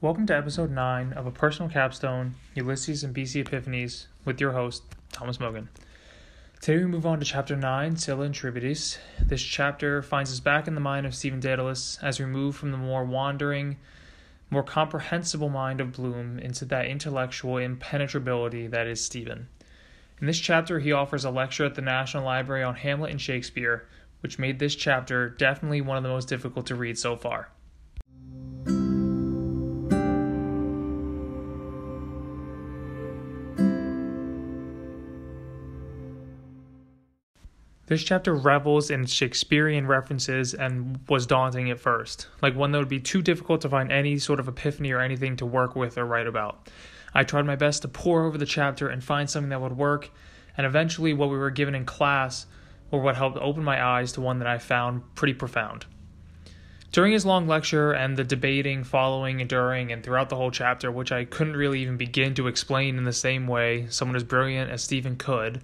Welcome to episode 9 of A Personal Capstone Ulysses and BC Epiphanies with your host, Thomas Mogan. Today we move on to chapter 9, Scylla and. This chapter finds us back in the mind of Stephen Dedalus as we move from the more wandering, more comprehensible mind of Bloom into that intellectual impenetrability that is Stephen. In this chapter, he offers a lecture at the National Library on Hamlet and Shakespeare, which made this chapter definitely one of the most difficult to read so far. This chapter revels in Shakespearean references and was daunting at first, like one that would be too difficult to find any sort of epiphany or anything to work with or write about. I tried my best to pore over the chapter and find something that would work, and eventually, what we were given in class were what helped open my eyes to one that I found pretty profound. During his long lecture and the debating following and during and throughout the whole chapter, which I couldn't really even begin to explain in the same way someone as brilliant as Stephen could,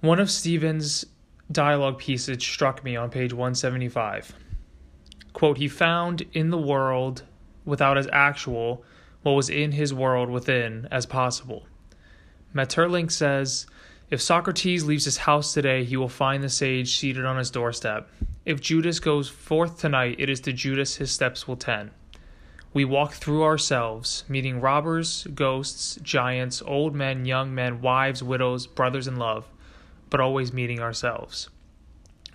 one of Stephen's dialogue piece struck me on page 175. Quote, he found in the world without as actual what was in his world within as possible. Maeterlinck says, if Socrates leaves his house today, he will find the sage seated on his doorstep. If Judas goes forth tonight, it is to Judas his steps will tend. We walk through ourselves, meeting robbers, ghosts, giants, old men, young men, wives, widows, brothers in love but always meeting ourselves.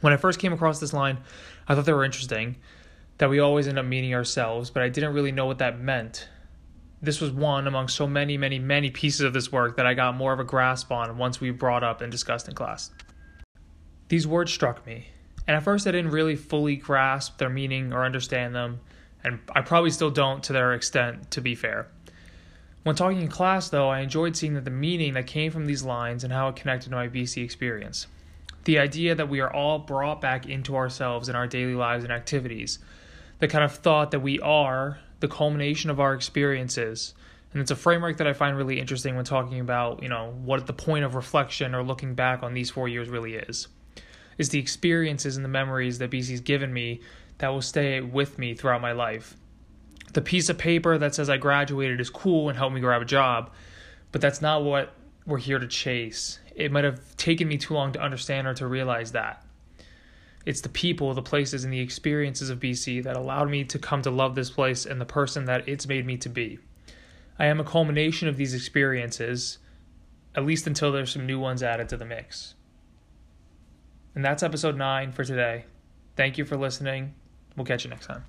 When I first came across this line, I thought they were interesting, that we always end up meeting ourselves, but I didn't really know what that meant. This was one among so many, many, many pieces of this work that I got more of a grasp on once we brought up and discussed in class. These words struck me, and at first I didn't really fully grasp their meaning or understand them, and I probably still don't to their extent, to be fair. When talking in class, though, I enjoyed seeing that the meaning that came from these lines and how it connected to my BC experience. The idea that we are all brought back into ourselves in our daily lives and activities. The kind of thought that we are the culmination of our experiences. And it's a framework that I find really interesting when talking about, you know, what the point of reflection or looking back on these four years really is. Is the experiences and the memories that BC's given me that will stay with me throughout my life the piece of paper that says I graduated is cool and helped me grab a job, but that's not what we're here to chase. It might have taken me too long to understand or to realize that. It's the people, the places, and the experiences of BC that allowed me to come to love this place and the person that it's made me to be. I am a culmination of these experiences, at least until there's some new ones added to the mix. And that's episode 9 for today. Thank you for listening. We'll catch you next time.